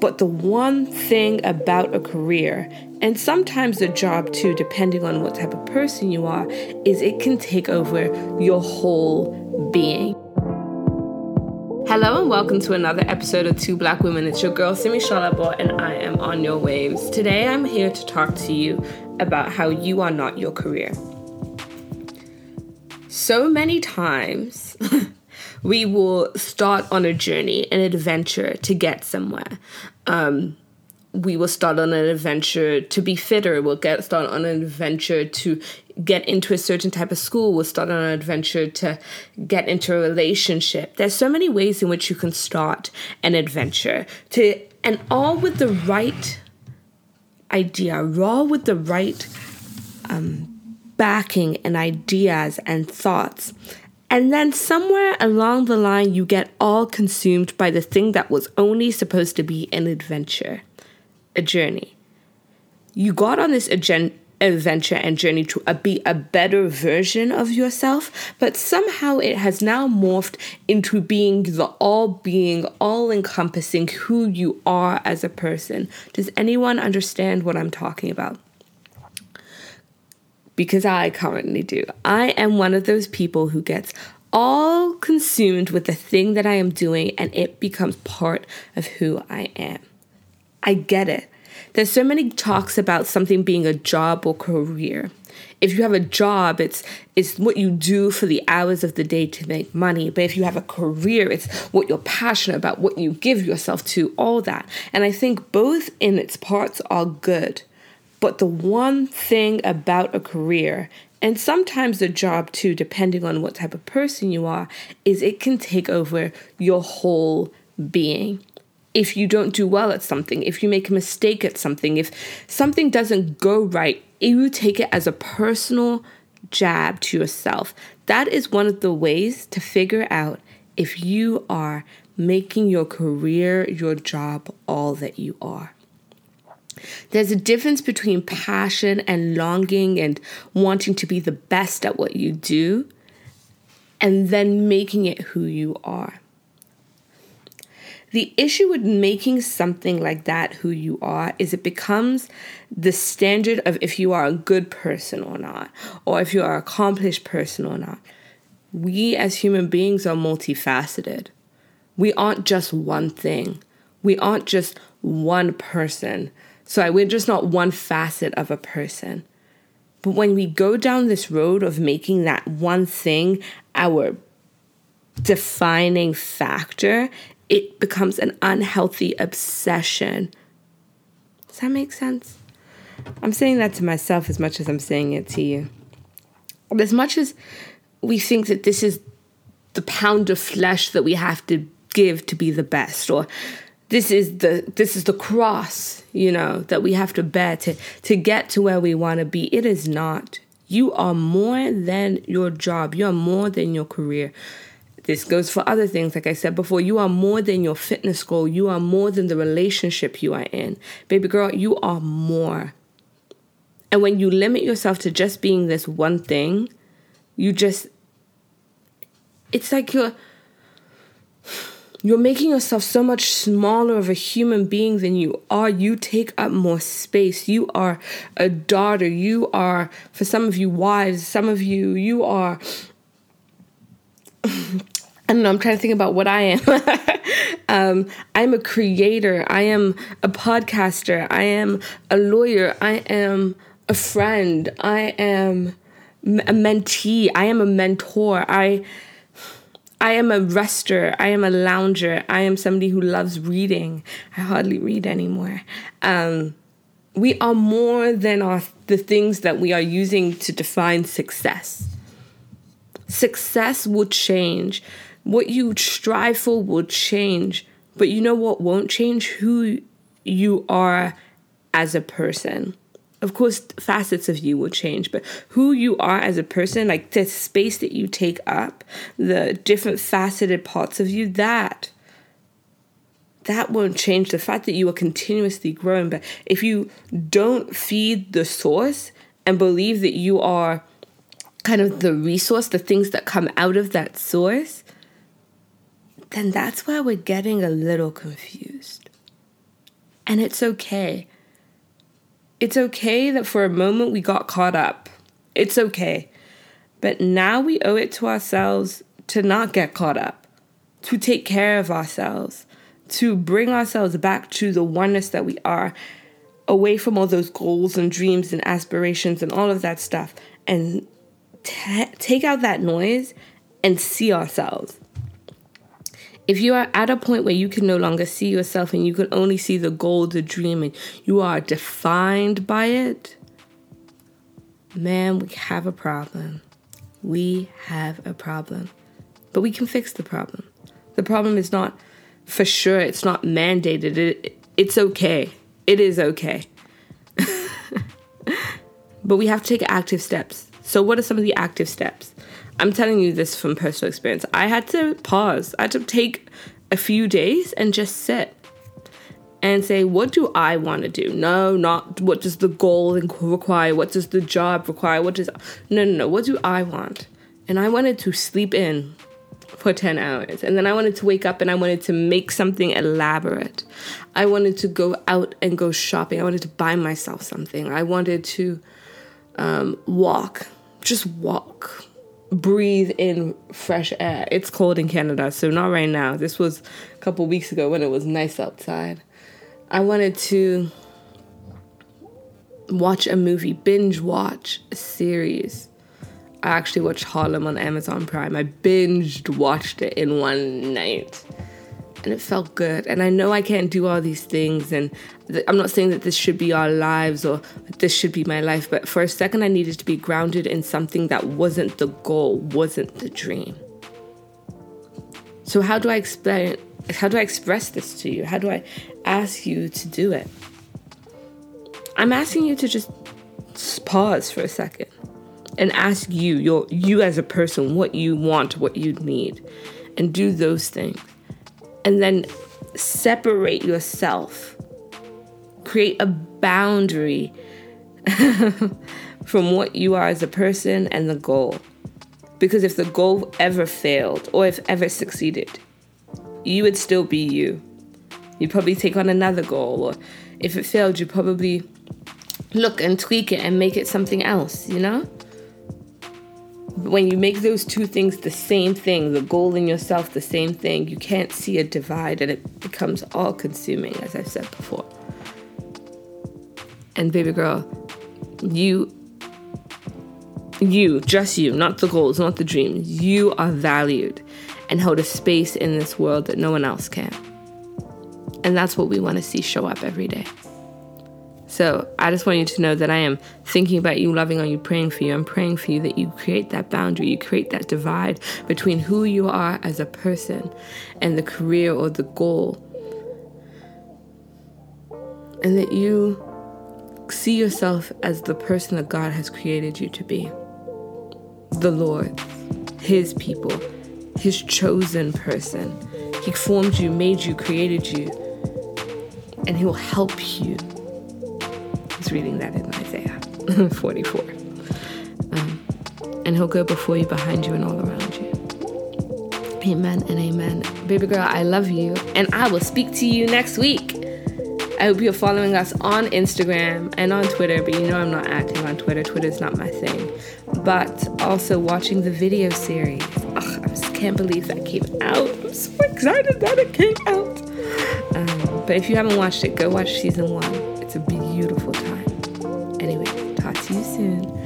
But the one thing about a career, and sometimes a job too, depending on what type of person you are, is it can take over your whole being. Hello and welcome to another episode of Two Black Women. It's your girl Simi Shalabo and I am on your waves. Today I'm here to talk to you about how you are not your career. So many times we will start on a journey, an adventure to get somewhere. Um, we will start on an adventure to be fitter. We'll get start on an adventure to get into a certain type of school. We'll start on an adventure to get into a relationship. There's so many ways in which you can start an adventure to and all with the right idea, all with the right um, backing and ideas and thoughts. And then somewhere along the line, you get all consumed by the thing that was only supposed to be an adventure, a journey. You got on this agen- adventure and journey to a, be a better version of yourself, but somehow it has now morphed into being the all being, all encompassing who you are as a person. Does anyone understand what I'm talking about? Because I currently do. I am one of those people who gets all consumed with the thing that I am doing and it becomes part of who I am. I get it. There's so many talks about something being a job or career. If you have a job, it's it's what you do for the hours of the day to make money. But if you have a career, it's what you're passionate about, what you give yourself to, all that. And I think both in its parts are good. But the one thing about a career, and sometimes a job too, depending on what type of person you are, is it can take over your whole being. If you don't do well at something, if you make a mistake at something, if something doesn't go right, you take it as a personal jab to yourself. That is one of the ways to figure out if you are making your career, your job, all that you are. There's a difference between passion and longing and wanting to be the best at what you do and then making it who you are. The issue with making something like that who you are is it becomes the standard of if you are a good person or not, or if you are an accomplished person or not. We as human beings are multifaceted. We aren't just one thing, we aren't just one person. So we're just not one facet of a person. But when we go down this road of making that one thing our defining factor, it becomes an unhealthy obsession. Does that make sense? I'm saying that to myself as much as I'm saying it to you. As much as we think that this is the pound of flesh that we have to give to be the best, or this is the this is the cross you know that we have to bear to to get to where we want to be. It is not. You are more than your job. You are more than your career. This goes for other things like i said before. You are more than your fitness goal. You are more than the relationship you are in. Baby girl you are more. And when you limit yourself to just being this one thing you just it's like you're you're making yourself so much smaller of a human being than you are. You take up more space. You are a daughter. You are, for some of you, wives. Some of you, you are. I don't know. I'm trying to think about what I am. um, I'm a creator. I am a podcaster. I am a lawyer. I am a friend. I am a mentee. I am a mentor. I I am a rester. I am a lounger. I am somebody who loves reading. I hardly read anymore. Um, we are more than our, the things that we are using to define success. Success will change. What you strive for will change. But you know what won't change? Who you are as a person of course facets of you will change but who you are as a person like the space that you take up the different faceted parts of you that that won't change the fact that you are continuously growing but if you don't feed the source and believe that you are kind of the resource the things that come out of that source then that's why we're getting a little confused And it's okay. It's okay that for a moment we got caught up. It's okay. But now we owe it to ourselves to not get caught up, to take care of ourselves, to bring ourselves back to the oneness that we are, away from all those goals and dreams and aspirations and all of that stuff, and t- take out that noise and see ourselves. If you are at a point where you can no longer see yourself and you can only see the goal, the dream, and you are defined by it, man, we have a problem. We have a problem. But we can fix the problem. The problem is not for sure, it's not mandated. It, it's okay. It is okay. but we have to take active steps. So, what are some of the active steps? I'm telling you this from personal experience. I had to pause. I had to take a few days and just sit and say, what do I want to do? No, not what does the goal require? What does the job require? What does no, no, no. What do I want? And I wanted to sleep in for 10 hours. And then I wanted to wake up and I wanted to make something elaborate. I wanted to go out and go shopping. I wanted to buy myself something. I wanted to um, walk, just walk breathe in fresh air. It's cold in Canada, so not right now. This was a couple weeks ago when it was nice outside. I wanted to watch a movie, binge watch a series. I actually watched Harlem on Amazon Prime. I binged watched it in one night and it felt good. And I know I can't do all these things, and th- I'm not saying that this should be our lives or this should be my life, but for a second, I needed to be grounded in something that wasn't the goal, wasn't the dream. So, how do I explain? How do I express this to you? How do I ask you to do it? I'm asking you to just pause for a second and ask you, your you as a person, what you want, what you need, and do those things and then separate yourself. Create a boundary from what you are as a person and the goal. Because if the goal ever failed or if ever succeeded, you would still be you. You'd probably take on another goal, or if it failed, you'd probably look and tweak it and make it something else, you know? When you make those two things the same thing, the goal in yourself the same thing, you can't see a divide and it becomes all consuming, as I've said before. And baby girl, you, you, just you, not the goals, not the dreams, you are valued and hold a space in this world that no one else can. And that's what we want to see show up every day. So I just want you to know that I am thinking about you, loving on you, praying for you. I'm praying for you that you create that boundary, you create that divide between who you are as a person and the career or the goal. And that you see yourself as the person that God has created you to be the Lord, His people, His chosen person. He formed you, made you, created you, and He will help you reading that in Isaiah 44. Um, and he'll go before you, behind you, and all around you. Amen and amen. Baby girl, I love you. And I will speak to you next week. I hope you're following us on Instagram and on Twitter, but you know I'm not active on Twitter. Twitter's not my thing. But also watching the video series. Ugh, I just can't believe that came out. I'm so excited that it came out. Um, but if you haven't watched it, go watch season one. Soon.